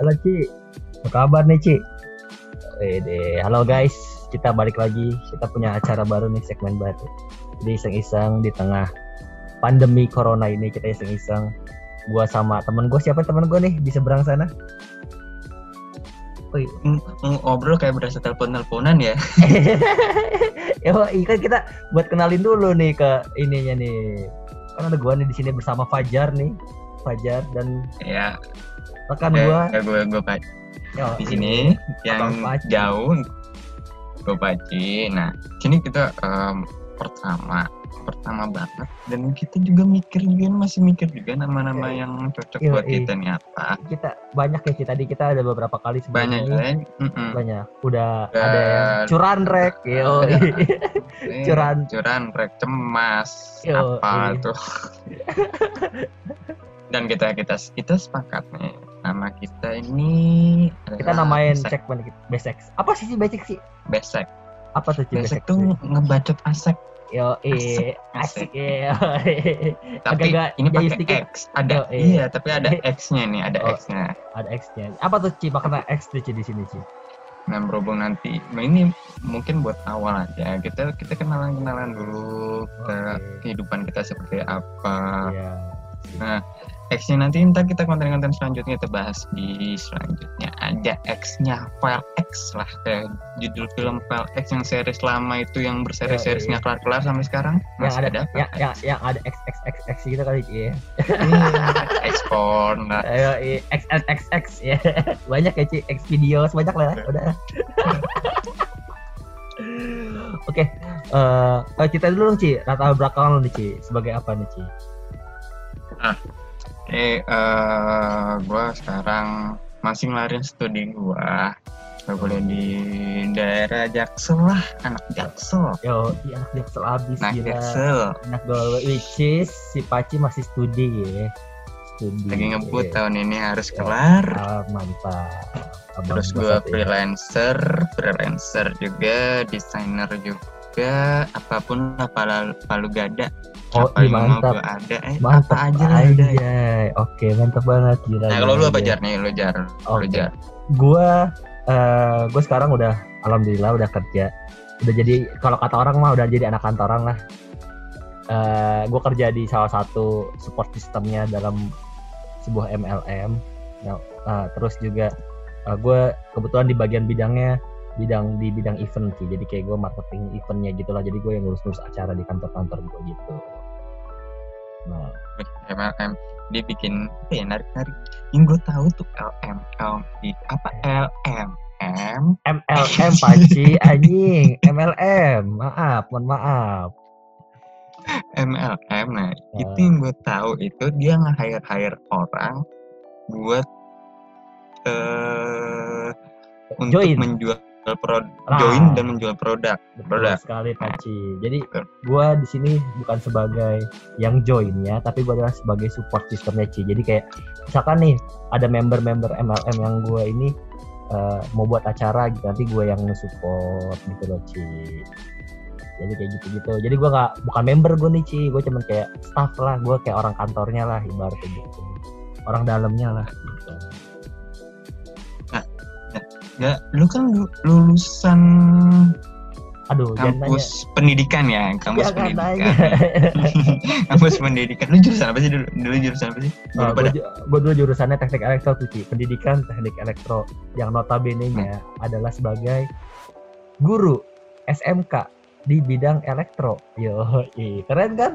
Halo Ci, apa kabar nih Ci? Wede, halo guys, kita balik lagi. Kita punya acara baru nih, segmen baru. Jadi iseng-iseng di tengah pandemi corona ini kita iseng-iseng. Gua sama temen gue siapa temen gue nih di seberang sana? Wih, Ng- ngobrol kayak berasa telepon-teleponan ya. ya kan kita buat kenalin dulu nih ke ininya nih. Kan ada gua nih di sini bersama Fajar nih. Fajar dan Ya, rekan ya, gua. ya gue gue Pak di sini yang Abang Paci. jauh gue Paci. Nah, sini kita em, pertama pertama banget dan kita juga mikir juga masih mikir juga nama-nama yang cocok buat kita nih apa kita banyak ya Ci. tadi kita ada beberapa kali banyak kan Mm-mm. banyak udah ada yang curan rek yo Eh, Curan. curan rek cemas Yo, apa iya. tuh dan kita kita kita sepakat nih nama kita ini kita namain Besek. segmen kita basic apa sih basic sih? Besek. Apa tuh besek basic tuh ngebacot asek yo eh Asik, ya tapi Agak-agak ini pakai. X. Ada Yo, iya. iya tapi ada X-nya nih ada Oh. X-nya. ada X nya apa tuh Ci? Makna X tuh Ci di sini Ci? Nah berhubung nanti nah ini mungkin buat awal aja. Kita kita kenalan kenalan dulu ke Oke. kehidupan kita seperti apa. Iya. X-nya. Nanti ntar kita konten-konten selanjutnya kita bahas di selanjutnya. Ada X-nya file X lah. Kayak judul film file X yang series lama itu yang berseri-seri iya. nggak kelar-kelar sampai sekarang? Yang masih ada, ada, yang, yang, yang ada X X X X gitu kali ya X porn lah. Ayo, eh, X X X X ya. Banyak ya Ci X videos banyak lah udah. Oke, eh eh, kita dulu dong Ci, latar belakang lu nih Ci, sebagai apa nih Ci? Eh gue sekarang masih ngelarin studi gue. Gue kuliah di daerah Jaksel lah, anak Jaksel. Yo, iya anak jaksel abis Anak gila. Jaksel. Anak gaul which is si Paci masih studi ya. Studi. Lagi ngebut ya. tahun ini harus Ya. kelar. Ah, mantap. Abang Terus gua gue freelancer, freelancer juga, desainer juga, apa pun lah palu, palu gada. Oh, iya, mantap. gue ada, eh, Mantap apa aja lah ada. Anjay. Oke, mantap banget gila. Nah kalau lu apa jar nih, lu jar, lu Oke. jar. Gua eh gua sekarang udah alhamdulillah udah kerja. Udah jadi kalau kata orang mah udah jadi anak kantoran lah. Eh gua kerja di salah satu support sistemnya dalam sebuah MLM. Nah, eh, terus juga eh, gue kebetulan di bagian bidangnya bidang di bidang event sih. Jadi kayak gue marketing eventnya gitulah. Jadi gue yang ngurus-ngurus acara di kantor-kantor gue gitu. Nah, MLM dia bikin ya narik narik yang gue tahu tuh LM apa LM M MLM Paci anjing MLM maaf mohon maaf MLM nah itu Ah. yang gue tahu itu dia nge hire hire orang buat eh untuk Join. menjual produk Ah. join dan menjual produk Betul Produk. sekali Paci. Jadi gua di sini bukan sebagai yang join ya, tapi gua adalah sebagai support sistemnya Ci. Jadi kayak misalkan nih ada member-member MLM yang gua ini eh, mau buat acara gitu, nanti gua yang nge-support gitu loh Ci. Jadi kayak gitu-gitu. Jadi gua nggak bukan member gua nih Ci, gua cuman kayak staff lah, gua kayak orang kantornya lah ibaratnya gitu. Orang dalamnya lah gitu. Ya lu kan lu- lulusan Aduh, kampus pendidikan ya kampus Jangan pendidikan kampus pendidikan lu jurusan apa sih dulu dulu jurusan apa sih Gua Nah, lupa gue, gue dulu jurusannya teknik elektro tuh Ci. pendidikan teknik elektro yang notabene-nya Hmm. adalah sebagai guru SMK di bidang elektro. Yo, keren kan?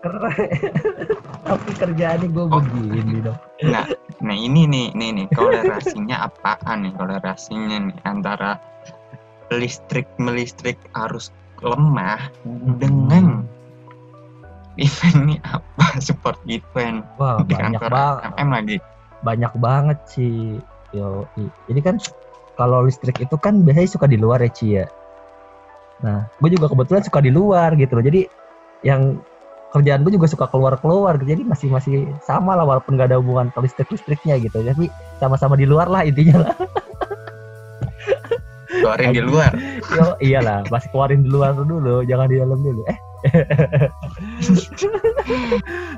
Keren. Tapi kerjaannya gue Oh. begini dong. Nah, nah ini nih, nih nih kolerasinya apaan nih kolerasinya nih antara listrik melistrik arus lemah dengan event ini apa support event Wah, di banyak kantor banget. MM lagi. Banyak banget sih. Yo, jadi kan kalau listrik itu kan biasanya suka di luar ya Ci ya. Nah, gue juga kebetulan suka di luar gitu loh. Jadi yang kerjaan gue juga suka keluar-keluar jadi masih masih sama lah walaupun gak ada hubungan ke listrik listriknya gitu tapi sama-sama di luar lah intinya lah Keluarin di luar. Yo, iyalah masih keluarin di luar dulu jangan di dalam dulu eh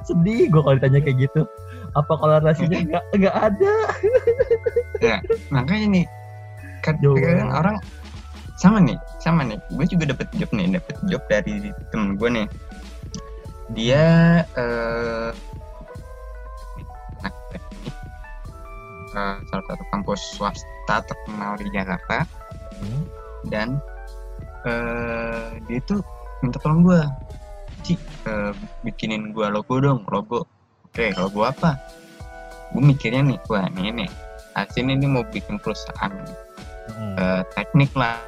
Sedih gue kalau ditanya kayak gitu. Apa kolerasinya nggak nggak ada? makanya nih kan kadang orang sama nih sama nih gue juga dapet job nih dapet job dari temen gue nih dia eh eh, salah satu kampus swasta terkenal di Jakarta. Hmm. dan eh dia tuh minta tolong gue Ci eh, bikinin gue logo dong logo. Oke logo apa? Gue mikirnya nih wah ini nih Asin ini mau bikin perusahaan Hmm. eh, teknik lah.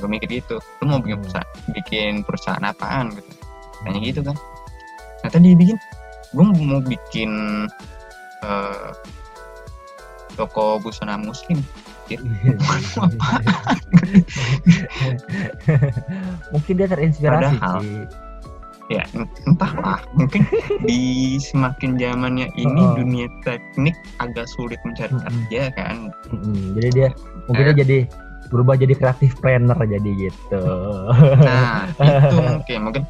Gue mikir gitu. Lu mau bikin Hmm. perusahaan bikin perusahaan apaan? Gitu tanya gitu kan nah tadi bikin gue mau bikin eh, toko busana muslim Mungkin dia terinspirasi Padahal- sih. ya ent- entahlah mungkin di semakin zamannya ini Oh. dunia teknik agak sulit mencari kerja kan Mm-mm. Jadi dia mungkin Eh. dia jadi berubah jadi kreatif planner jadi gitu. nah itu mungkin mungkin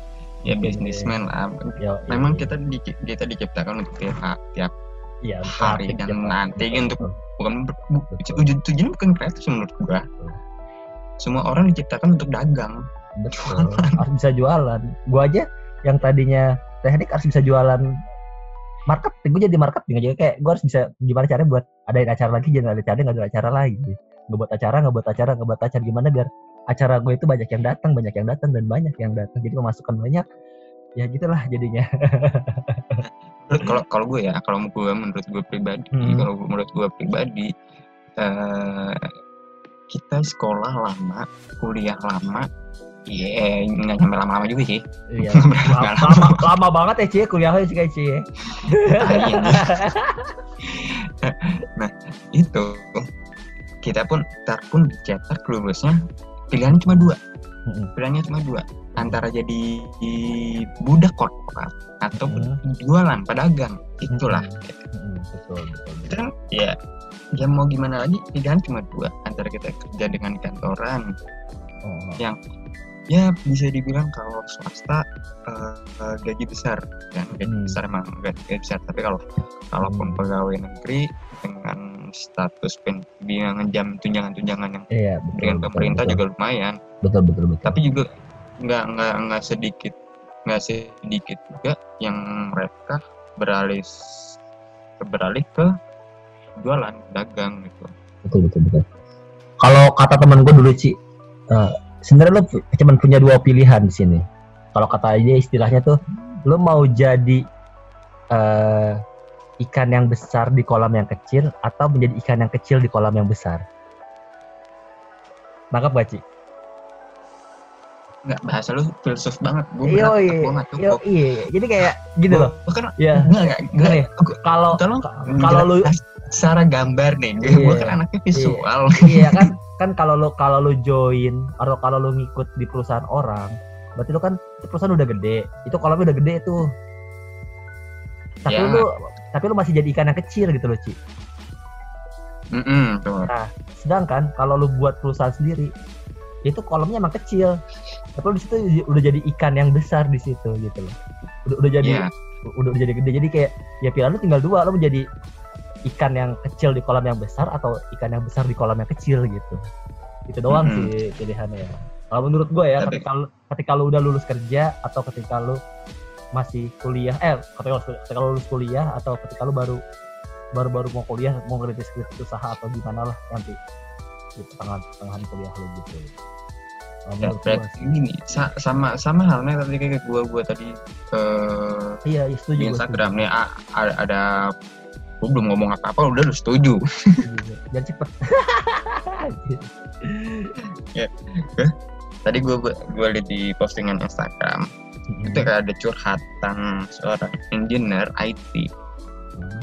ya bisnismen lah Yo, memang kita di, kita diciptakan untuk tiap tiap Iya, hari kreatif, dan cepat. nanti untuk Betul, bukan tujuan tujuan bukan kreatif menurut gua betul. semua orang diciptakan untuk dagang Betul. harus bisa jualan. Gua aja yang tadinya teknik harus bisa jualan marketing. Gue jadi marketing aja kayak gue harus bisa gimana caranya buat adain acara lagi, jangan ada acara nggak ada acara lagi. Nggak buat acara, nggak buat acara, nggak buat acara gimana biar acara gue itu banyak yang datang, banyak yang datang dan banyak yang datang. Jadi memasukkan banyak. Ya gitulah jadinya. Kalau kalau gue ya kalau gue menurut gue pribadi Hmm. kalau menurut gue pribadi eh, kita sekolah lama kuliah lama Iya, nggak nyampe lama-lama juga sih. Iya. Lama, lama, lama banget ya Cie kuliahnya sih kayak Cie. nah, itu kita pun ntar pun dicetak lulusnya pilihannya cuma dua. Pilihannya cuma dua. Antara jadi budak korporat atau Hmm. jualan pedagang. Itulah. Mm-mm, Betul, kan ya ya mau gimana lagi pilihan cuma dua antara kita kerja dengan kantoran Oh, ya bisa dibilang kalau swasta eh, eh, gaji besar kan gaji Hmm. besar emang gaji, gaji besar tapi kalau kalaupun Hmm. pegawai negeri dengan status penbilangan jam tunjangan-tunjangan yang Iya, betul. dengan pemerintah betul. juga lumayan Betul, betul, betul. tapi juga nggak nggak nggak sedikit nggak sedikit juga yang mereka beralih beralih ke jualan dagang gitu betul betul betul kalau kata teman gue dulu Ci eh, sebenarnya lo cuman punya dua pilihan di sini. Kalau kata dia istilahnya tuh lo mau jadi eh, ikan yang besar di kolam yang kecil atau menjadi ikan yang kecil di kolam yang besar? Nangkap gak Ci? nggak bahasa lu filsuf banget. Gue iya, yo, cukup iya, jadi kayak gitu loh. Kan Ya, nggak nggak nggak. gini, Gua- kalau kalau lu secara gambar nih. Gue Iya. kan anaknya visual. Iya kan kan kalau lu kalau lu join atau kalau lu ngikut di perusahaan orang berarti lu kan perusahaan udah gede itu kolamnya udah gede tuh tapi Ya. lu tapi lu masih jadi ikan yang kecil gitu loh Ci Mm-mm, tuh. sedangkan kalau lu buat perusahaan sendiri itu kolamnya emang kecil tapi lu di situ udah jadi ikan yang besar di situ gitu loh udah, udah jadi Iya. udah, udah jadi gede jadi kayak ya pilihan lu tinggal dua lu menjadi ikan yang kecil di kolam yang besar atau ikan yang besar di kolam yang kecil gitu. Itu doang Mm-mm. sih pilihannya. Kalau menurut gue ya Tapi- ketika lu ketika lu udah lulus kerja atau ketika lu masih kuliah eh ketika lu, ketika lu lulus kuliah atau ketika lu baru baru baru mau kuliah mau ngerintis usaha atau gimana lah nanti. Di pertengahan pertengahan kuliah lu gitu. Ya, berarti gini sa- sama sama halnya tadi kayak gua gua tadi ke iya iya, setuju di gua, Instagram nih ada, gua belum ngomong apa-apa udah lu setuju. Jangan cepet. Tadi gua gua, gua lihat di postingan Instagram. Itu kayak ada curhatan seorang engineer IT Hmm.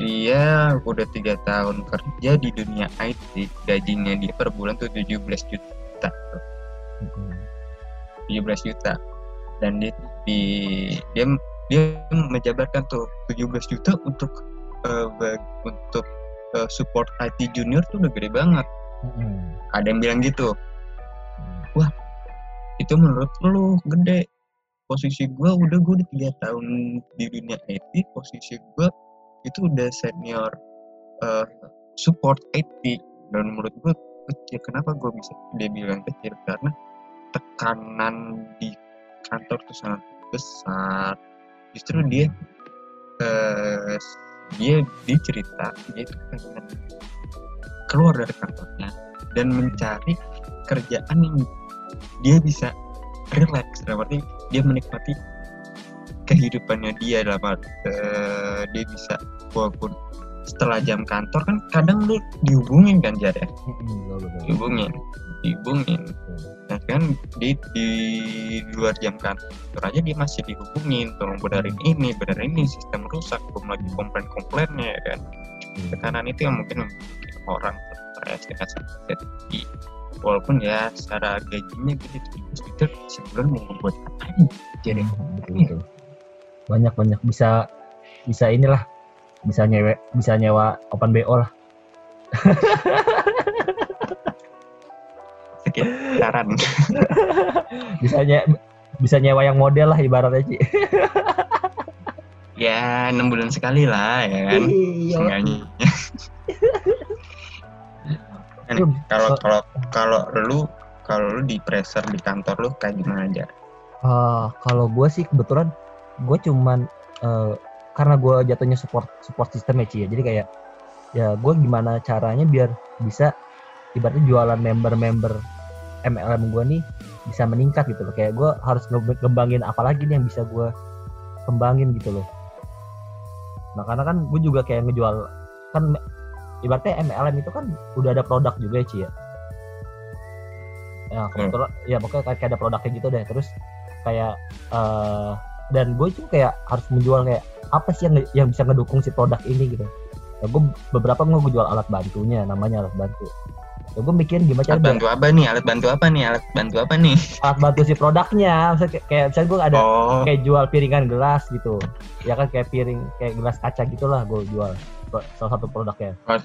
dia udah tiga tahun kerja di dunia IT gajinya dia per bulan tuh 17 juta. Hmm. 17 juta. Dan dia di dia dia menjabarkan tuh 17 juta untuk bag- untuk eh, support IT junior tuh udah gede banget. Hmm. ada yang bilang gitu. Hmm. itu menurut lu gede. Posisi gue udah gue udah tiga tahun di dunia IT posisi gue itu udah senior eh, support IT dan menurut gue kecil kenapa gue bisa dia bilang kecil? Karena tekanan di kantor tuh sangat besar. Justru dia eh, dia dicerita dia itu pengen keluar dari kantornya dan mencari kerjaan yang dia bisa relax dalam dia menikmati kehidupannya dia dalam arti eh, dia bisa walaupun setelah jam kantor kan kadang lu dihubungin kan Jar ya? Betul. dihubungin dihubungin. Nah kan di, di luar jam kantor aja dia masih dihubungin tolong benerin ini benerin ini sistem rusak belum lagi komplain komplainnya ya kan? Tekanan itu yang mungkin orang stres dengan hati walaupun ya secara gajinya gede 17 juta sebulan mau membuat apa jadi Hmm, banyak banyak bisa bisa inilah bisa nyewe bisa nyewa open bo lah sekitaran bisa nye, bisa nyewa yang model lah ibaratnya Ci. ya enam bulan sekali lah ya kan Iya. Seenggaknya. Kalau kalau kalau lu kalau lu di pressure di kantor lu kayak gimana aja Eh, kalau gue sih kebetulan gue cuman eh, karena gue jatuhnya support support system ya Ci ya. Jadi kayak ya gue gimana caranya biar bisa ibaratnya jualan member-member MLM gue nih bisa meningkat gitu loh. Kayak gue harus nge- ngembangin apa lagi nih yang bisa gue kembangin gitu loh. Nah karena kan gue juga kayak ngejual kan ibaratnya MLM itu kan udah ada produk juga ya Ci ya. Ya kebetulan ya pokoknya kayak ada produknya gitu deh. Terus kayak eh dan gue juga kayak harus menjual kayak apa sih yang yang bisa ngedukung si produk ini gitu. Ya, gue beberapa gue jual alat bantunya namanya alat bantu. Ya, gue mikirin gimana cara alat bantu apa nih alat bantu apa nih alat bantu apa nih alat bantu si produknya. Misalnya kayak, kayak misalnya gue ada oh kayak jual piringan gelas gitu. Ya kan kayak piring kayak gelas kaca gitulah gue jual salah satu produknya. oh,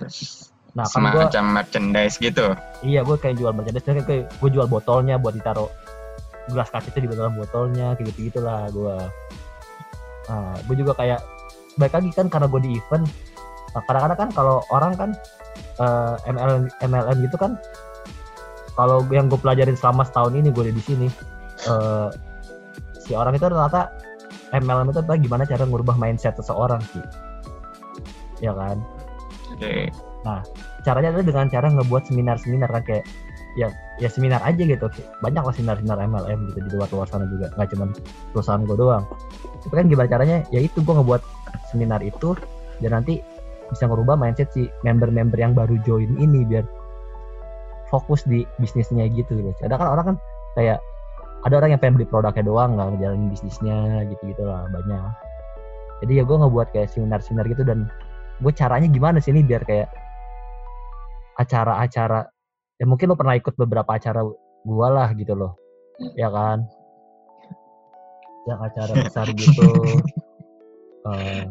Nah kan semacam merchandise gitu iya gue kayak jual merchandise kayak kayak gue jual botolnya buat ditaruh gelas kaca itu di dalam botolnya kayak gitu gitulah gue nah gue juga kayak baik lagi kan karena gue di event nah, kadang-kadang kan kalau orang kan eh, MLM MLM gitu kan kalau yang gue pelajarin selama setahun ini gue di sini eh, si orang itu rata MLM itu adalah gimana cara ngubah mindset seseorang sih. Ya kan? Oke. Caranya adalah dengan cara ngebuat seminar-seminar kan kayak ya ya seminar aja gitu. Banyak lah seminar-seminar MLM gitu di luar luar sana juga. Nggak cuma perusahaan gue doang. Itu kan gimana caranya? Ya itu gue ngebuat seminar itu dan nanti bisa ngerubah mindset si member-member yang baru join ini biar fokus di bisnisnya gitu loh ada kan orang kan kayak ada orang yang pengen beli produknya doang nggak ngejalanin bisnisnya gitu gitulah banyak. Jadi ya gue ngebuat kayak seminar-seminar gitu dan gue caranya gimana sih ini biar kayak acara-acara ya mungkin lo pernah ikut beberapa acara gua lah gitu loh. Ya kan? Yang acara besar gitu. Eh,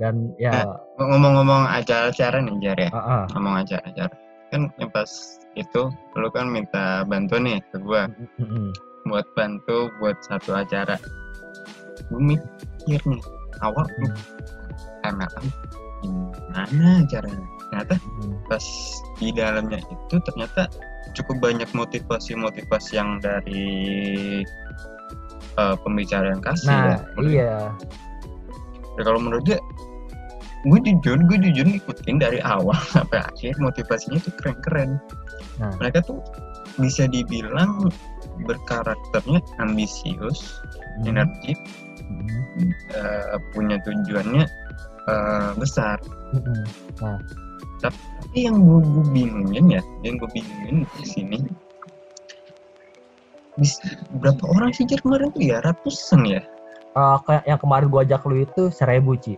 dan ya ngomong-ngomong acara-acara nih Jar ya. Ah, ah. ngomong acara-acara. Kan yang pas itu lu kan minta bantuan nih ke gua. Mm-mm. buat bantu buat satu acara. Gue mikir nih awal MLM gimana caranya ternyata Mm. pas di dalamnya itu ternyata cukup banyak motivasi-motivasi yang dari eh, pembicara yang kasih ya. nah Menurut- iya ya kalau menurut gue gue jujur gue jujur ngikutin dari awal sampai akhir motivasinya tuh keren-keren Nah. mereka tuh bisa dibilang berkarakternya ambisius Mm. energi Mm. eh, punya tujuannya eh, besar Mm-mm. Tapi yang gue, gue bingungin ya yang gue bingungin di sini bis- berapa orang sih Jar kemarin tuh ya? Ratusan ya? Eh, kayak yang kemarin gua ajak lu itu seribu Ci.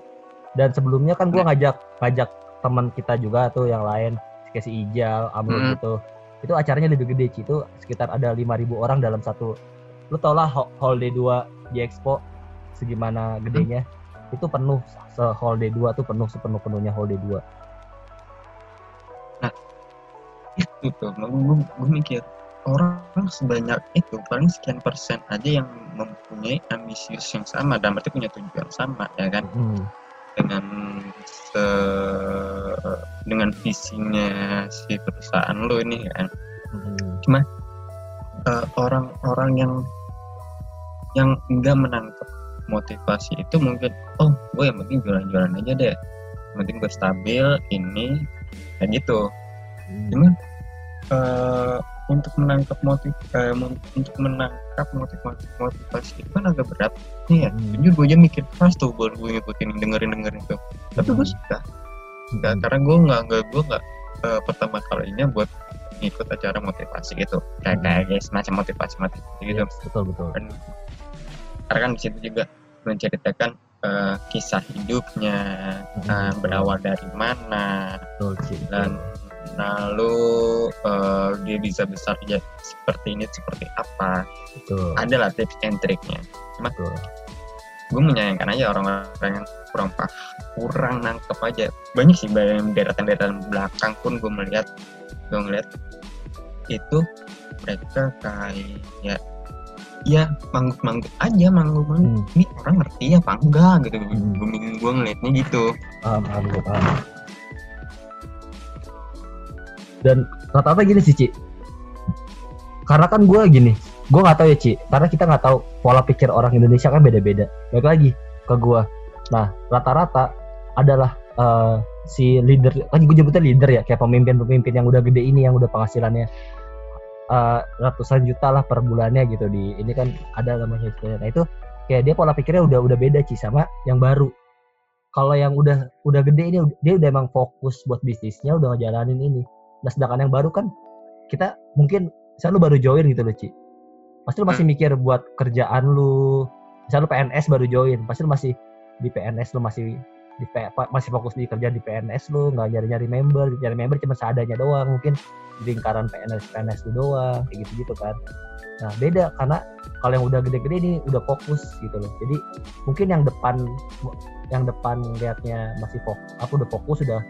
Dan sebelumnya kan gua ngajak ngajak teman kita juga tuh yang lain kayak si Ijal, Amrul Mm. gitu. Itu acaranya lebih gede Ci. Itu sekitar ada 5000 orang dalam satu lu tau lah hall D2 di Expo segimana gedenya. Itu penuh se hall D2 tuh penuh sepenuh penuhnya hall D2 itu tuh gue, mikir orang sebanyak itu paling sekian persen aja yang mempunyai ambisius yang sama dan berarti punya tujuan sama ya kan Mm. dengan se dengan visinya si perusahaan lo ini kan Mm. Eh, orang-orang yang yang enggak menangkap motivasi itu mungkin oh gue yang penting jualan-jualan aja deh yang penting gue stabil ini kayak gitu Mm. cuman eh, untuk menangkap motiv eh, mon- untuk menangkap motivasi motivasi itu kan agak berat nih ya Hmm. jujur gue aja mikir keras tuh buat gue ngikutin dengerin dengerin tuh tapi gue Hmm. suka Mm. Nggak, karena gue nggak nggak gue nggak eh, pertama kalinya buat ngikut acara motivasi gitu kayak Hmm. kayak guys macam motivasi motivasi gitu Yes, betul betul. kan karena kan di situ juga menceritakan eh, kisah hidupnya betul. berawal dari mana Ci. dan lalu eh, dia bisa besar ya seperti ini seperti apa betul. adalah tips and triknya Betul. gue menyayangkan aja orang-orang yang kurang pah kurang nangkep aja banyak sih deretan-deretan belakang pun gue melihat gue ngeliat itu mereka kayak ya manggut-manggut aja manggut-manggut Hmm. ini orang ngerti apa enggak gitu. Hmm. gue ngeliatnya gitu. Paham paham gue paham. Dan rata-rata gini sih Ci. Karena kan gue gini gue nggak tahu ya Ci. Karena kita nggak tahu pola pikir orang Indonesia kan beda-beda. Baik lagi ke gue nah rata-rata adalah eh, si leader kan gue nyebutnya leader ya kayak pemimpin-pemimpin yang udah gede ini yang udah penghasilannya eh, ratusan juta lah per bulannya gitu di ini kan ada namanya nah itu kayak dia pola pikirnya udah udah beda Ci sama yang baru. Kalau yang udah udah gede ini dia udah emang fokus buat bisnisnya udah ngejalanin ini. Nah sedangkan yang baru kan kita mungkin misalnya lu baru join gitu loh Ci. Pasti lu masih mikir buat kerjaan lu. Misalnya lu PNS baru join pasti lu masih di PNS lu masih di masih fokus di kerja di PNS lu nggak nyari nyari member nyari member cuma seadanya doang mungkin di lingkaran PNS PNS lu doang kayak gitu gitu kan. Nah beda karena kalau yang udah gede-gede ini udah fokus gitu loh. Jadi mungkin yang depan yang depan liatnya masih fokus aku udah fokus sudah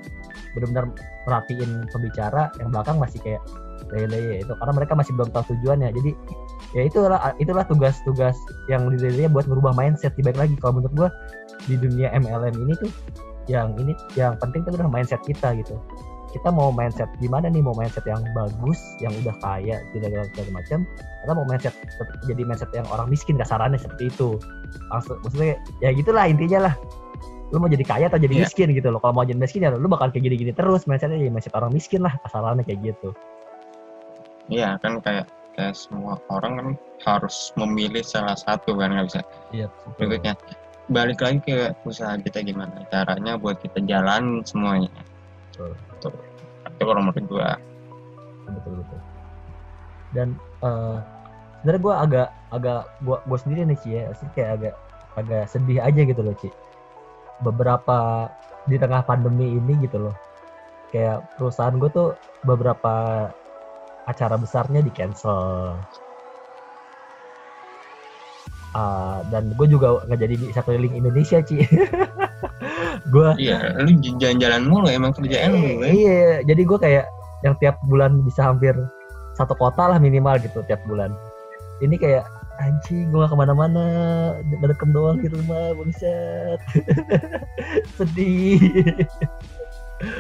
benar-benar perhatiin pembicara yang belakang masih kayak lele itu karena mereka masih belum tahu tujuannya. Jadi ya itulah itulah tugas-tugas yang leadernya buat merubah mindset baik lagi. Kalau menurut gua di dunia MLM ini tuh yang ini yang penting tuh adalah mindset kita gitu. Kita mau mindset gimana nih? Mau mindset yang bagus yang udah kaya segala segala macam. Atau mau mindset jadi mindset yang orang miskin kasarannya seperti itu. Maksud, maksudnya ya gitulah intinya lah. Lu mau jadi kaya atau jadi Iya. miskin gitu loh. Kalau mau jadi miskin ya lu bakal kayak gini-gini terus mindsetnya jadi mindset orang miskin lah kasarannya kayak gitu. Iya kan kayak kayak semua orang kan harus memilih salah satu kan nggak bisa. Iya berikutnya balik lagi ke usaha kita gimana caranya buat kita jalan semuanya. Betul. Tuh. itu kalau menurut gua. Betul betul. Dan eh sebenarnya gue agak agak gua gue sendiri nih Ci ya. Sih kayak agak agak sedih aja gitu loh Ci. Beberapa di tengah pandemi ini gitu loh. Kayak perusahaan gue tuh beberapa acara besarnya di cancel Ah, dan gue juga nggak jadi bisa keliling Indonesia Ci gue iya lu jalan-jalan mulu emang kerjaan lu ya. Iya, jadi gue kayak yang tiap bulan bisa hampir satu kota lah minimal gitu tiap bulan. Ini kayak anjing gue gak ke mana-mana, ngedekem doang di rumah, buset. Sedih.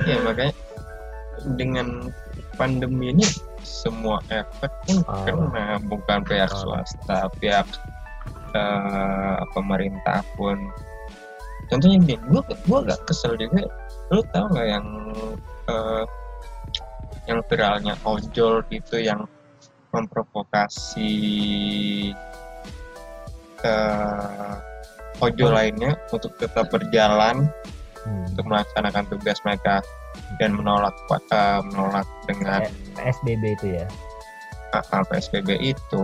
ya makanya dengan pandemi ini semua efek pun kena bukan pihak Parah. swasta pihak eh, pemerintah pun contohnya gini gua gua agak kesel juga lu tau nggak yang eh, yang viralnya ojol itu yang memprovokasi eh, ojol lainnya untuk tetap berjalan Hmm. untuk melaksanakan tugas mereka dan menolak eh, menolak dengan PSBB itu ya. uh, PSBB itu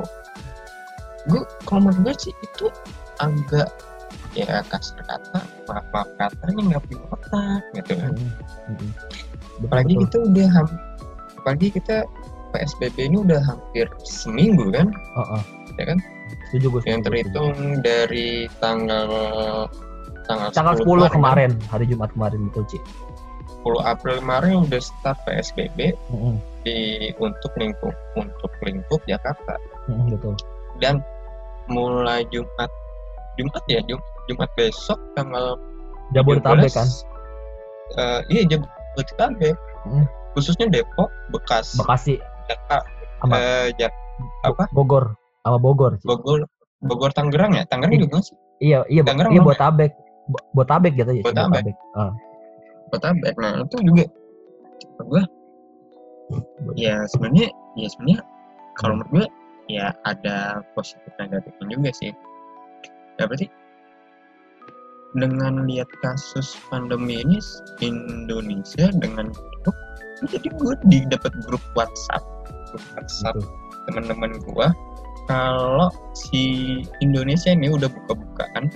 gue kalau menurut gue sih itu agak ya kasar kata maaf maaf katanya nggak punya otak gitu kan Hmm. Hmm. Apalagi betul. kita udah ham- apalagi kita PSBB ini udah hampir seminggu kan Oh, oh. ya kan Setuju gue. yang terhitung dari tanggal tanggal, Tanggal 10 kemarin, hari Jumat kemarin betul Ci. 10 April kemarin udah start PSBB Hmm. di untuk lingkup untuk lingkup Jakarta Mm, betul dan mulai Jumat. Jumat ya Jum, Jumat besok tanggal Jabodetabek 17, kan eh, iya Jabodetabek. Hmm. khususnya Depok Bekas Bekasi. Jakarta. Sama eh, Jak- apa? Bogor. Sama Bogor? Sih. Bogor Bogor Tangerang ya? Tangerang juga sih. iya iya Tangerang iya mana? Botabek. Bo- Botabek gitu ya? Botabek. Ah, Botabek. Nah itu juga. Gue ya sebenarnya ya sebenarnya kalau menurut gue ya ada positif negatifnya juga sih. Ya berarti dengan lihat kasus pandemi ini Indonesia dengan itu jadi gue di dapat grup WhatsApp. Grup WhatsApp teman-teman gue kalau si Indonesia ini udah buka-bukaan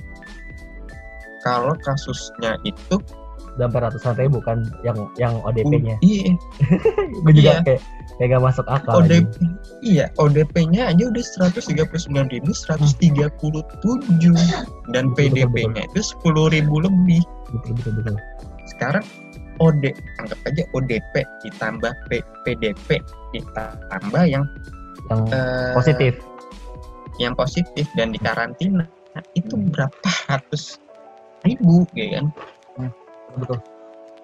kalau kasusnya itu sampai ratusan ribu kan yang yang ODP-nya iya gue juga Iya. kayak kayak gak masuk akal ODP aja. iya ODP-nya aja udah 139.137 dan PDP-nya itu 10.000 lebih. betul betul betul Sekarang OD anggap aja ODP ditambah P, PDP ditambah yang yang eh, positif yang positif dan di karantina itu Hmm. berapa ratus ribu ya kan? Betul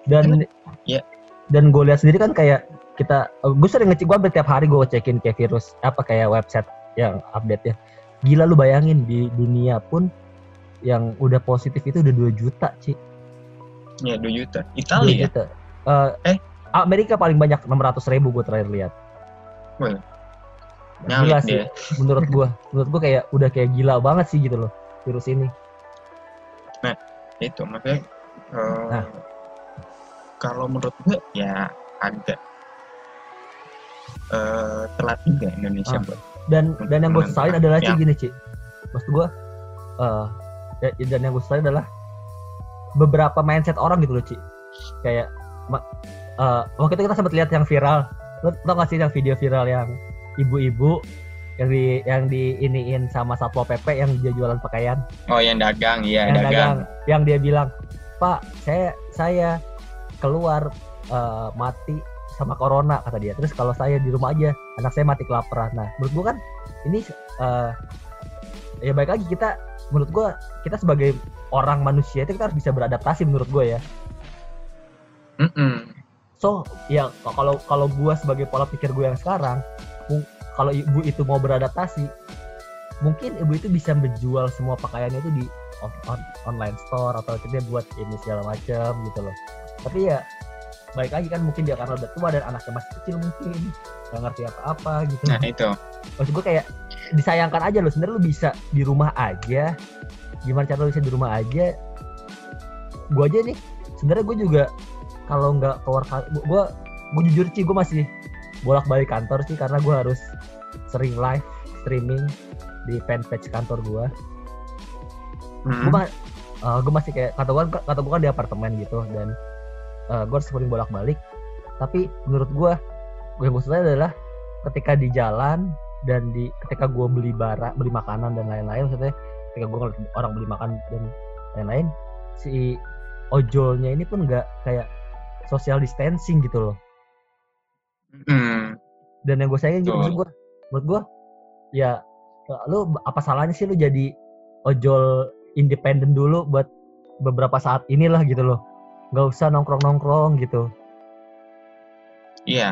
dan Iya. dan gue lihat sendiri kan kayak kita gue sering ngecek gue hampir tiap hari gue cekin kayak virus apa kayak website yang update ya gila lu bayangin di dunia pun yang udah positif itu udah 2 juta sih Ya 2 juta. 2 Italia ya? juta Eh, Eh? Amerika paling banyak 600 ribu gue terakhir lihat Wih, gila sih dia. menurut gue menurut gue kayak udah kayak gila banget sih gitu loh virus ini Itu makanya eh, Nah. kalau menurut gue ya agak eh, telat juga Indonesia Ah. buat dan dan yang gue sesalin adalah sih Yang- gini Ci. Maksud gue ya- dan yang gue sesalin adalah beberapa mindset orang gitu loh Ci. Kayak eh, waktu itu kita sempat lihat yang viral. Lo tau gak sih yang video viral yang ibu-ibu yang di yang di iniin sama satpol pp yang dia jualan pakaian? Oh yang dagang. Iya yang dagang, dagang. Yang dia bilang pak saya saya keluar eh, mati sama corona kata dia. Terus kalau saya di rumah aja anak saya mati kelaparan. Nah menurut gua kan ini eh, ya baik lagi kita menurut gua kita sebagai orang manusia itu kita harus bisa beradaptasi menurut gua ya. Mm-mm. so ya kalau kalau gua sebagai pola pikir gue yang sekarang kalau ibu itu mau beradaptasi mungkin ibu itu bisa menjual semua pakaiannya itu di on- on- online store atau dia buat ini segala macam gitu loh. Tapi ya baik lagi kan mungkin dia karena udah tua dan anaknya masih kecil mungkin. Nggak ngerti apa-apa gitu. Nah itu. Maksud gue kayak disayangkan aja loh sebenarnya lu bisa di rumah aja. Gimana cara lu bisa di rumah aja? Gue aja nih sebenarnya gue juga kalau nggak keluar gue gue jujur sih gue masih bolak balik kantor sih karena gue harus sering live streaming di fanpage kantor gue Mm. gue ma gue masih kayak kata gue kata gue kan di apartemen gitu dan gue harus sering bolak balik tapi menurut gue gue suka adalah ketika di jalan dan di ketika gue beli barang beli makanan dan lain-lain maksudnya ketika gue ngeliat orang beli makan dan lain-lain si ojolnya ini pun nggak kayak social distancing gitu loh Mm. dan yang gue sayangin gitu maksud gue menurut gue ya lu apa salahnya sih lu jadi ojol independen dulu buat beberapa saat inilah gitu loh nggak usah nongkrong nongkrong gitu Iya,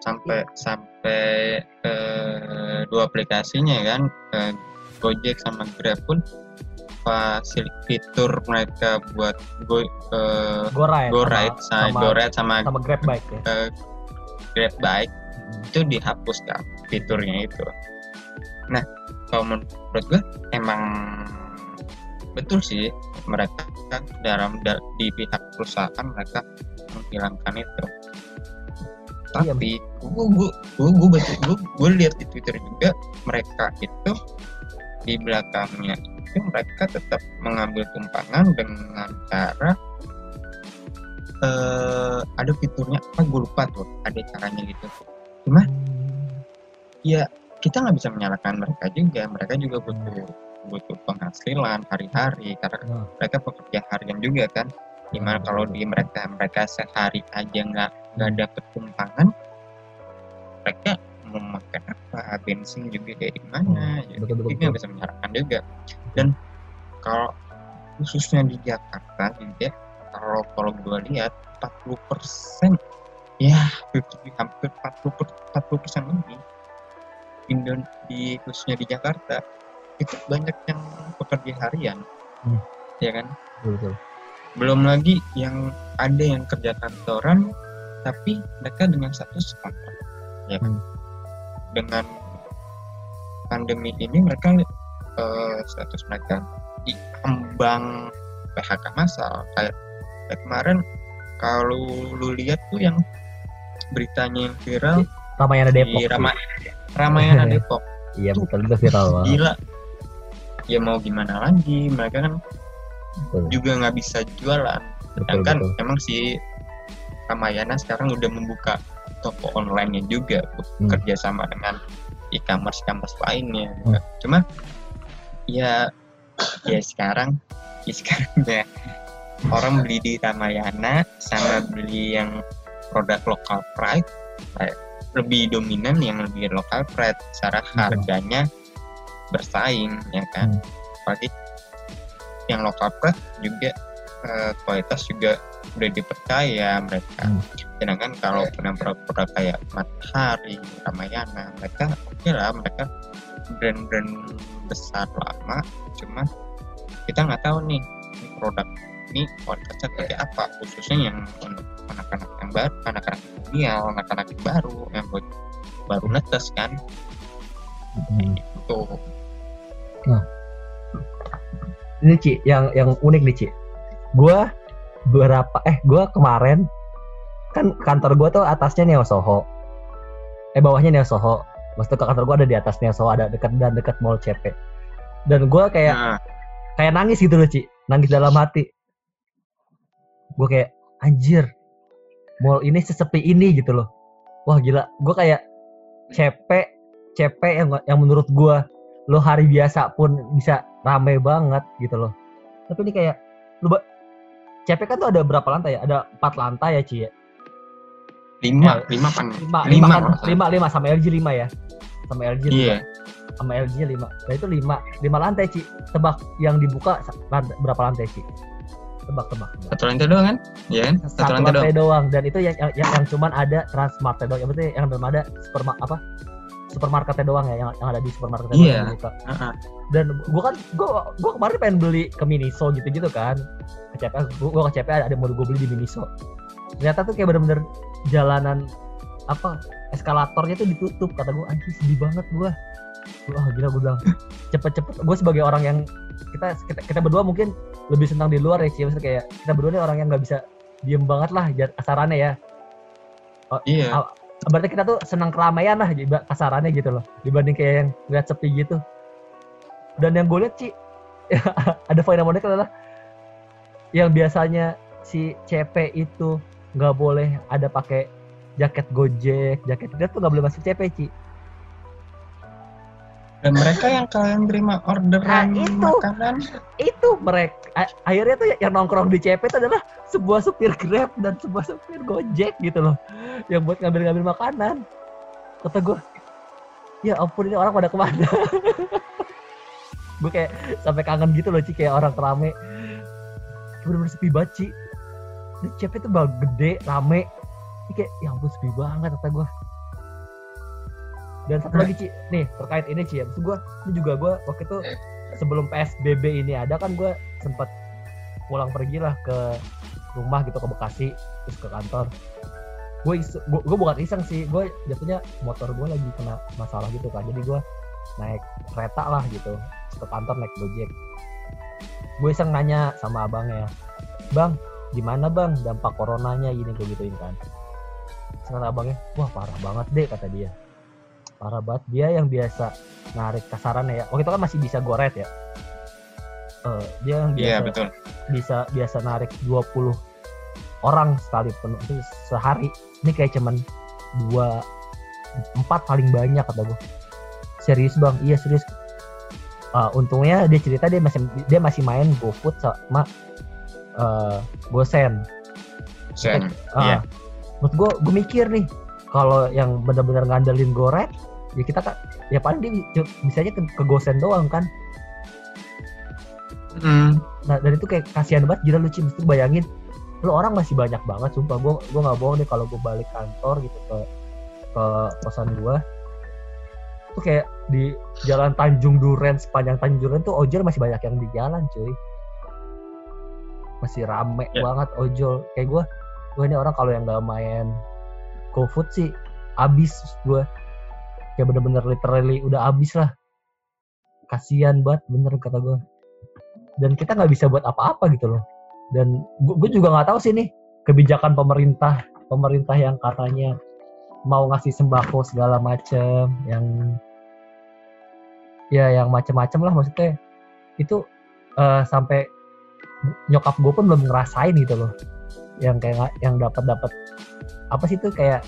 sampai sampai eh, dua aplikasinya kan, eh, Gojek sama Grab pun fasil fitur mereka buat go eh, go ride go sama- ride sama, sama, go ride sama sama grab bike ya eh, Grab bike Hmm. itu dihapus kan fiturnya itu. Nah, kalau menurut gue emang betul sih mereka dalam da- di pihak perusahaan mereka menghilangkan itu. Iya, Tapi gue gue gue gue gue lihat di Twitter juga mereka itu di belakangnya itu mereka tetap mengambil tumpangan dengan cara eh ada fiturnya apa? Gue lupa tuh ada caranya gitu. Cuma ya kita nggak bisa menyalahkan mereka juga mereka juga butuh butuh penghasilan hari-hari karena Nah. mereka pekerja harian juga kan. Gimana kalau di mereka mereka sehari aja nggak nggak dapet tumpangan mereka mau makan apa bensin juga dari mana Hmm, ya, betul, betul, jadi nggak betul. bisa menyarankan juga. Dan kalau khususnya di Jakarta juga kalau kalau gue lihat 40 persen ya hampir 40 per, 40 persen lebih Indon di khususnya di Jakarta itu banyak yang pekerja harian Hmm. ya kan betul, betul. belum lagi yang ada yang kerja kantoran tapi mereka dengan status kontrak ya kan Hmm. dengan pandemi ini mereka eh, status mereka diambang PHK massal kayak, kayak kemarin kalau lu lihat tuh yang beritanya yang viral Ramayana Depok di. Rama, Ramayana Depok iya betul itu viral gila ya mau gimana lagi mereka kan betul, juga nggak bisa jualan sedangkan betul. emang si Ramayana sekarang udah membuka toko online-nya juga Hmm. kerja sama dengan e-commerce e-commerce lainnya Hmm. cuma ya ya sekarang ya sekarang ya orang beli di Ramayana sama beli yang produk lokal pride kayak lebih dominan yang lebih lokal pride secara harganya bersaing ya kan Hmm. apalagi yang lokal pride juga eh, kualitas juga udah dipercaya mereka Hmm. sedangkan kalau punya produk-produk kayak Matahari, Ramayana mereka oke lah mereka brand-brand besar lama cuma kita nggak tahu nih ini produk ini kualitasnya seperti apa khususnya yang untuk anak-anak yang baru anak-anak milenial anak-anak yang baru yang baru, netes kan Hmm. Itu ini Ci yang yang unik nih Ci. Gua berapa eh gua kemarin kan kantor gua tuh atasnya Neo Soho. Eh bawahnya Neo Soho. Maksudnya ke kantor gua ada di atas Neo Soho ada dekat dan dekat mall CP dan gua kayak nah. kayak nangis gitu loh Ci. Nangis dalam hati. Gue kayak anjir mall ini sesepi ini gitu loh. Wah gila. Gue kayak CP CP yang yang menurut gue lo hari biasa pun bisa rame banget gitu loh. Tapi ini kayak lu ba- CP kan tuh ada berapa lantai ya? Ada empat lantai ya Ci ya? Lima. Ya, lima kan? lima lima Lima kan? lima lima sama LG lima ya? Sama LG lima. Iya. Sama LG lima. Nah itu lima. Lima lantai Ci. Tebak yang dibuka sa- lant- berapa lantai Ci? Tebak tebak, tebak. satu lantai doang kan? Iya kan? Satu, satu lantai doang lantai doang. dan itu yang yang, yang, yang cuman ada Transmart doang. Yang berarti yang belum ada superma apa supermarketnya doang ya yang, yang ada di supermarketnya doang Iya. dibuka. Heeh. dan gua kan gua gua kemarin pengen beli ke Miniso gitu gitu kan. Ke CP gua, gua ke CP ada, mau gua beli di Miniso. Ternyata tuh kayak bener-bener jalanan apa eskalatornya tuh ditutup. Kata gua anjing sedih banget gua. Wah gila gua bilang. Cepet-cepet gue sebagai orang yang kita, kita kita berdua mungkin lebih senang di luar ya sih maksudnya kayak kita berdua nih orang yang nggak bisa diem banget lah kasarannya ya. Iya. Ah, berarti kita tuh senang keramaian lah kasarannya gitu loh. Dibanding kayak yang lihat sepi gitu. Dan yang gue lihat sih ada fenomena adalah yang biasanya si CP itu nggak boleh ada pakai jaket Gojek jaket dia tuh nggak boleh masuk CP Ci dan mereka yang kalian terima orderan Ah, itu. makanan? Itu mereka akhirnya tuh yang nongkrong di CP itu adalah sebuah supir Grab dan sebuah supir Gojek gitu loh. Yang buat ngambil-ngambil makanan. Kata gue ya ampun ini orang pada ke mana? Gue kayak sampai kangen gitu loh Ci kayak orang rame. Bener-bener sepi banget Ci. Di CP tuh gede rame. Ini kayak ya ampun sepi banget kata gue dan satu lagi Ci. Nih terkait ini Ci. Maksud gue ini juga gue waktu itu sebelum PSBB ini ada kan gue sempat pulang pergi lah ke rumah gitu ke Bekasi terus ke kantor. Gue gue bukan iseng sih. Gue jatuhnya motor gue lagi kena masalah gitu kan. Jadi gue naik kereta lah gitu ke kantor naik gojek. Gue iseng nanya sama abangnya bang gimana bang? Dampak coronanya gini gue gituin kan. Kata abangnya wah parah banget deh kata dia parah banget. Dia yang biasa narik kasarannya ya. Waktu itu kan masih bisa goret ya? Eh, dia yang biasa iya betul. bisa biasa narik 20 orang sekali penuh. Itu sehari. Ini kayak cuman dua empat paling banyak kata gue serius bang? Iya serius. Eh, untungnya dia cerita dia masih dia masih main GoFood sama eh GoSend Sen Ah, Iya. menurut gue gue mikir nih kalau yang benar-benar ngandelin goreng ya kita kan ya paling dia bisa aja ke, ke gosen doang kan. Hmm. nah dan itu kayak kasihan banget gila lu Ci mesti bayangin lu orang masih banyak banget sumpah. Gue gue nggak bohong deh kalau gue balik kantor gitu ke ke kosan gue tuh kayak di jalan Tanjung Duren sepanjang Tanjung Duren tuh ojol masih banyak yang di jalan cuy. Masih rame Ya. banget ojol. Kayak gue gue ini orang kalau yang nggak main GoFood sih abis gue kayak bener-bener literally udah abis lah. Kasihan banget bener kata gue dan kita nggak bisa buat apa-apa gitu loh. Dan gue juga nggak tahu sih nih kebijakan pemerintah pemerintah yang katanya mau ngasih sembako segala macem yang ya yang macem-macem lah maksudnya. Itu eh, sampai nyokap gue pun belum ngerasain gitu loh. Yang kayak yang dapat dapat apa sih tuh kayak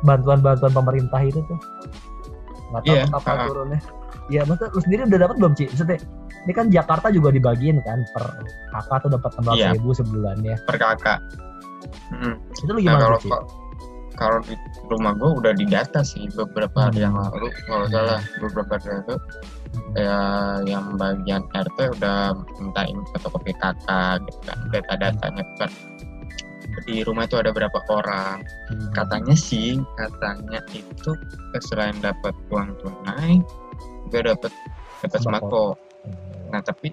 bantuan-bantuan pemerintah itu tuh nggak tahu Iya, kapan ha-ha. turunnya ya maksudnya lu sendiri udah dapat belum Ci? maksudnya ini kan Jakarta juga dibagiin kan per kakak tuh dapat enam Iya. ribu sebulannya per kakak Hmm. itu lu Nah, gimana kalau tuh Ci? kalau di rumah gue udah didata sih beberapa hari yang Hmm. lalu kalau salah beberapa hari lalu kayak yang bagian RT udah mintain fotokopi kakak gitu kan data-datanya kan di rumah itu ada berapa orang Hmm. katanya sih katanya itu selain dapat uang tunai juga dapat dapat Sembako. sembako nah tapi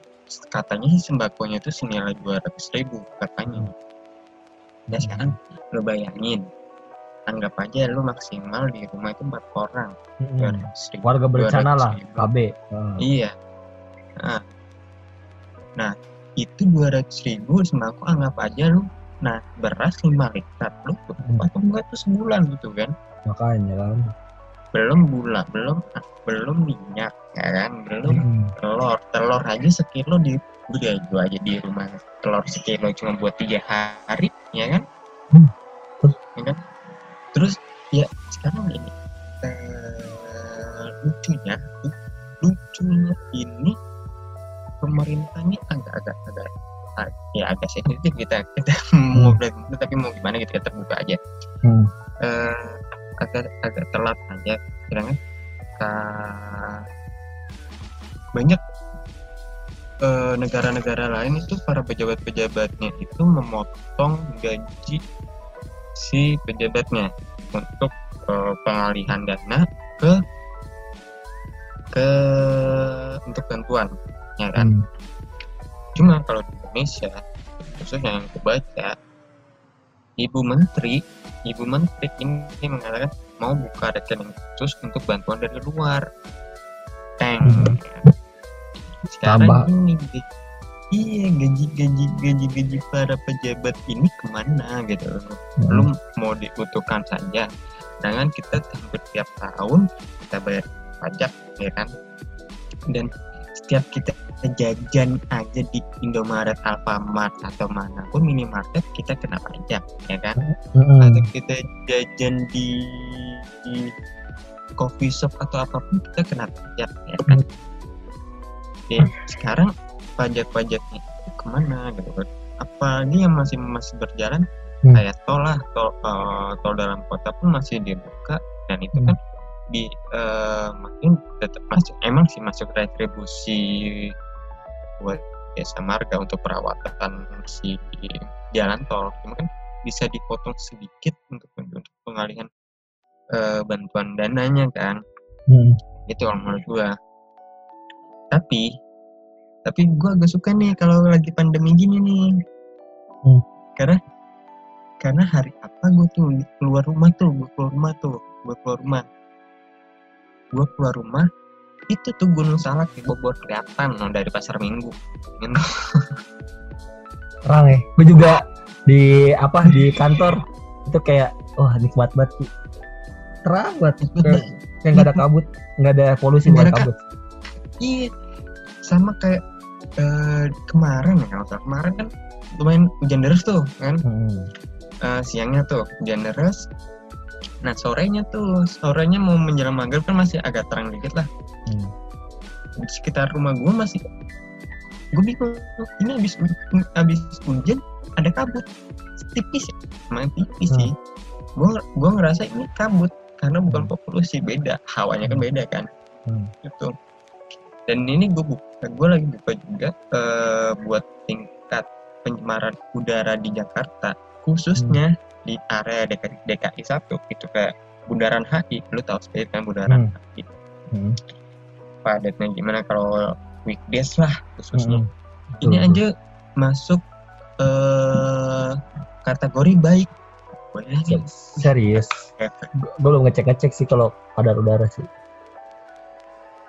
katanya sih sembakonya itu senilai dua ratus ribu katanya ya sekarang lo bayangin anggap aja lu maksimal di rumah itu empat orang Hmm. 200.000. warga berencana lah 200.000. KB Hmm. Iya. Nah, nah itu dua ratus ribu sembako anggap aja lu. Nah beras lima liter lu Hmm. atau enggak tuh sebulan gitu kan? makanya kan Belum gula, belum belum minyak, ya kan? Belum Hmm. telur, telur aja sekilo di udah itu aja di rumah telur sekilo cuma buat tiga hari, ya kan? Hmm. Ya kan? Terus ya sekarang ini eh, lucunya, lu- lucunya ini pemerintahnya agak-agak agak ya agak sensitif kita kita mau berarti tapi mau gimana gitu kita terbuka aja. Hmm. eh, agak agak telat aja sedangkan ka- banyak eh, negara-negara lain itu para pejabat-pejabatnya itu memotong gaji si pejabatnya untuk eh, pengalihan dana ke ke untuk bantuan ya kan? Hmm. Cuma kalau di Indonesia, khususnya yang aku baca, Ibu Menteri, Ibu Menteri ini mengatakan mau buka rekening khusus untuk bantuan dari luar. Teng. Sekarang Tambah. ini iya gaji gaji gaji gaji para pejabat ini ke mana gitu. Hmm. Belum mau dibutuhkan saja. Sedangkan kita hampir tiap tahun kita bayar pajak ya kan. Dan setiap kita jajan aja di Indomaret, Alfamart atau mana pun minimarket kita kena pajak ya kan Hmm. atau kita jajan di, di coffee shop atau apa pun kita kena pajak ya kan Oke, sekarang pajak-pajaknya ke mana gitu kan apalagi yang masih masih berjalan Hmm. kayak tol lah tol eh, tol dalam kota pun masih dibuka dan itu Hmm. kan di eh, mungkin tetap masuk emang sih masuk retribusi buat jasa marga untuk perawatan si jalan tol. Cuma kan bisa dipotong sedikit untuk untuk pengalihan eh, bantuan dananya kan. Hmm. itu kalau menurut gua. Tapi tapi gua agak suka nih kalau lagi pandemi gini nih. Hmm. karena karena hari apa gua tuh keluar rumah tuh gua keluar rumah tuh gua keluar rumah gua keluar rumah itu tuh Gunung Salak di Bogor kelihatan loh dari pasar Minggu Gitu. terang ya gue juga di apa di kantor itu kayak wah nikmat banget Ci. terang banget kayak nggak ada kabut nggak ada polusi Nggak ada kabut iya sama kayak eh, kemarin ya kalau kemarin kan lumayan hujan deras tuh kan Hmm. Eh, siangnya tuh hujan deras nah sorenya tuh sorenya mau menjelang maghrib kan masih agak terang dikit lah. Hmm. di sekitar rumah gue masih gue bingung ini habis habis hujan ada kabut. Tipis ya main tipis Hmm. sih gue gue ngerasa ini kabut karena bukan polusi beda. Hawanya kan beda kan. Hmm. gitu. Dan ini gue buka gue lagi buka juga eh, buat tingkat pencemaran udara di Jakarta khususnya di area DKI, DKI 1 itu kayak Bundaran HI lu tahu sendiri kan Bundaran HI Hmm. padatnya gimana kalau weekdays lah khususnya Hmm. ini aja masuk eh kategori baik Bayangin. Serius. Gue belum ngecek-ngecek sih kalau kadar udara sih.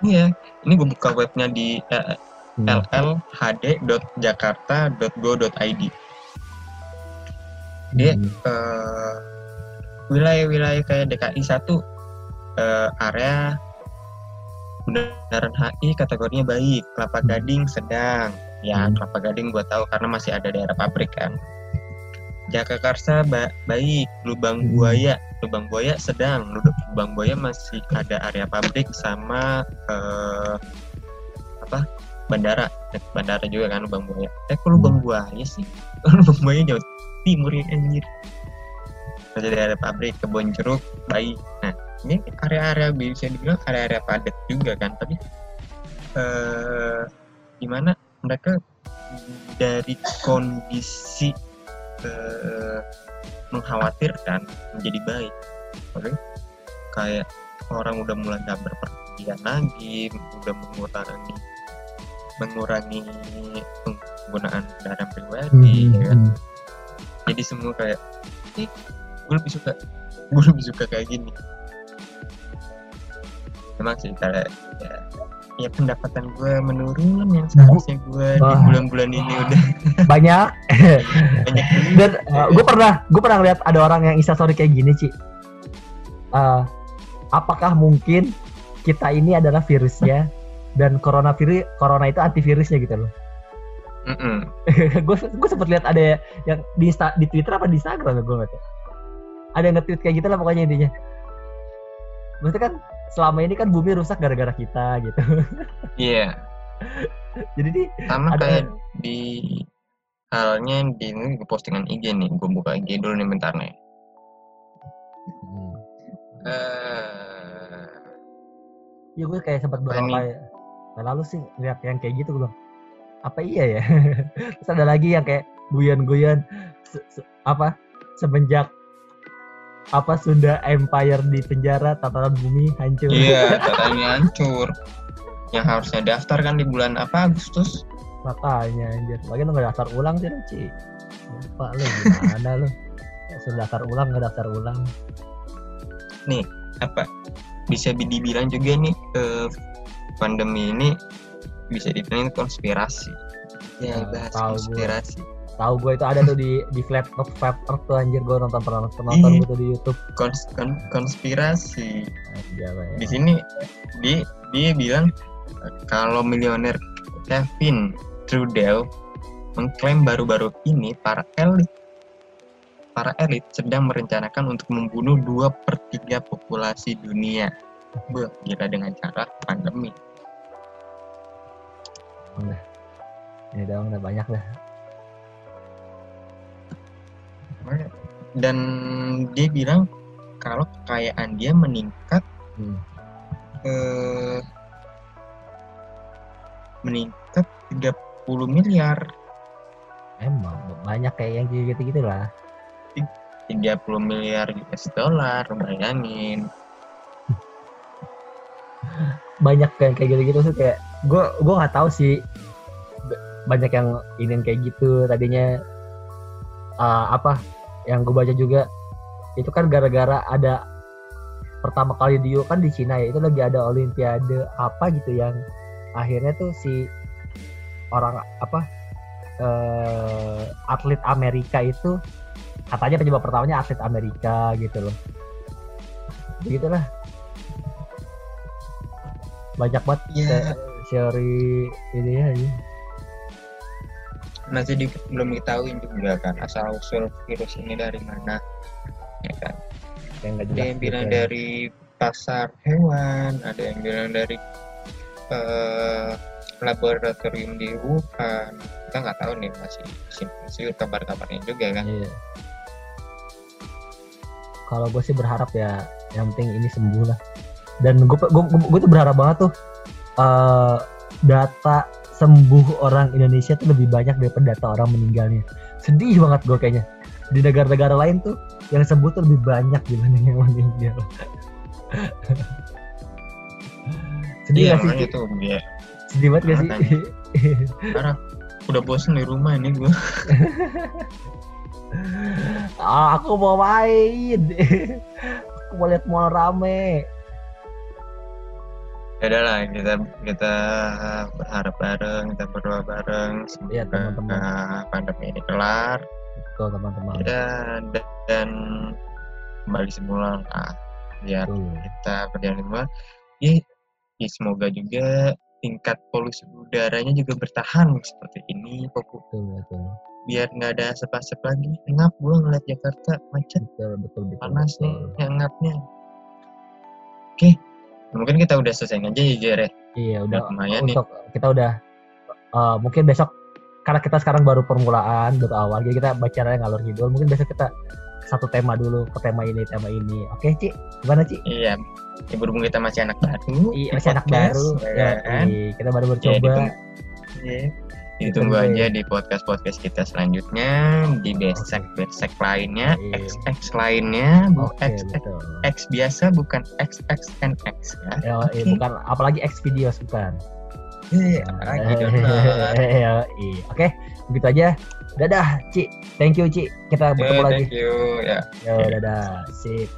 Iya, ini gue buka webnya di eh, Hmm. llhd.jakarta.go.id. Dia Hmm. eh, wilayah-wilayah kayak DKI 1 eh, area Bundaran HI kategorinya baik, Kelapa Gading sedang. Ya, Hmm. Kelapa Gading gua tahu karena masih ada daerah pabrik kan. Jagakarsa ba- baik, Lubang Hmm. Buaya, Lubang Buaya sedang, Lubang Buaya masih ada area pabrik sama eh, apa? Bandara, bandara juga kan Lubang Buaya. Eh, kok Lubang Buaya sih? Lubang Buaya Jawa Timur ya anjir. Masih ada pabrik, kebun jeruk, baik. Nah, ini area-area bisa dibilang area-area padat juga kan tapi eh gimana mereka dari kondisi eh, mengkhawatirkan menjadi baik oke kayak orang udah mulai nggak berpergian lagi udah mengurangi mengurangi penggunaan kendaraan pribadi Hmm. ya kan? Jadi semua kayak ih gue lebih suka gue lebih suka kayak gini emang sih kayak ya, ya pendapatan gue menurun yang seharusnya gue di bulan-bulan ini udah Banyak. banyak. Dan gue pernah gue pernah lihat ada orang yang instastory kayak gini Ci. Eh, apakah mungkin kita ini adalah virusnya dan coronavirus corona itu antivirusnya gitu loh. Gue gue sempet lihat ada yang di Insta, di Twitter apa di Instagram ya gue nggak tahu. Ada yang nge-tweet kayak gitu lah pokoknya intinya. Maksudnya kan selama ini kan bumi rusak gara-gara kita gitu. iya Jadi nih sama ada kayak di halnya di ini postingan IG nih gue buka IG dulu nih bentar nih Hmm. Eh, Iya gue kayak sempat beberapa Ini. nah, lalu sih lihat yang kayak gitu gue bilang apa iya ya? Terus ada lagi yang kayak guyon-guyon se- se- apa? Semenjak apa Sunda Empire di penjara tatanan bumi hancur. Iya katanya hancur. Yang harusnya daftar kan di bulan apa Agustus? Makanya anjir. Lagi lu nggak daftar ulang sih Ci lupa lu gimana lu? Sudah daftar ulang nggak daftar ulang. Apa? Bisa dibilang juga nih eh, pandemi ini bisa dibilang konspirasi ya Nah, bahas tahu gua. konspirasi tahu gue itu ada tuh di di flat earth flat earth tuh anjir gue nonton pernah penonton Iya. gue tuh di YouTube Kons- kon- konspirasi ya. di sini di dia bilang kalau milioner Kevin Trudeau mengklaim baru-baru ini para elit para elit sedang merencanakan untuk membunuh dua per tiga populasi dunia. Beuh, gila dengan cara pandemi. Ini dong udah banyak dah Dan dia bilang kalau kekayaan dia meningkat Hmm. eh, meningkat 30 miliar. Emang banyak kayak yang gitu gitu lah. 30 miliar US dollar, bayangin. Banyak kayak kayak gitu gitu sih kayak gue gue nggak tahu sih. Banyak yang ingin kayak gitu tadinya. Eh, apa? Yang gue baca juga. Itu kan gara-gara ada pertama kali di kan di Cina ya itu lagi ada olimpiade apa gitu yang akhirnya tuh si orang apa eh, atlet Amerika itu katanya penyebab pertamanya atlet Amerika gitu loh. Begitulah banyak banget Ya, teori ini ya ini. masih di- belum diketahui juga kan asal usul virus ini dari mana. Ya kan? yang Ada yang bilang gitu ya. dari pasar hewan, ada yang bilang dari eh, laboratorium di Wuhan. Kita nggak tahu nih masih siur kabar-kabarnya juga kan. Iya. kalau gue sih berharap ya yang penting ini sembuh lah dan gue tuh berharap banget tuh eh, data sembuh orang Indonesia tuh lebih banyak daripada data orang meninggalnya. Sedih banget gue kayaknya. Di negara-negara lain tuh yang sembuh tuh lebih banyak dibanding yang meninggal. Sedih iya gak sih? tuh ya sedih banget gak sih? Karena udah bosen di rumah ini gue Ah, aku mau main. Aku mau lihat mall rame ya lah kita kita berharap bareng kita berdoa bareng. Iya, semoga teman-teman. pandemi ini kelar. Betul teman-teman. Ya dan, dan kembali semula lah biar Betul. kita berjalan semula ya, ya semoga juga tingkat polusi udaranya juga bertahan seperti ini Popu. betul betul. Biar nggak ada asap-asap lagi. Ngap gua ngeliat Jakarta macet. Betul betul betul panas betul. ngapnya. Oke mungkin kita udah selesai aja ya? Jere Iya udah. Lumayan nih. untuk kita udah eh, mungkin besok karena kita sekarang baru permulaan baru awal jadi kita baca ngalur ngidul. Mungkin besok kita satu tema dulu ke tema ini tema ini. Oke Ci? Gimana Ci? Iya ya, berhubung kita masih anak baru Iya masih anak baru ya ya, kan? iya, kita baru Ya, bercoba. ya, ditunggu Ditunggu. aja di podcast podcast kita selanjutnya di besek besek lainnya Iya. XX lainnya bu X, X, betul X biasa bukan XXNX ya Ya, Oke. iya, bukan apalagi X videos bukan Iya. Iya, iya. oke begitu aja dadah Ci thank you Ci kita bertemu lagi thank you ya Yo, dadah sip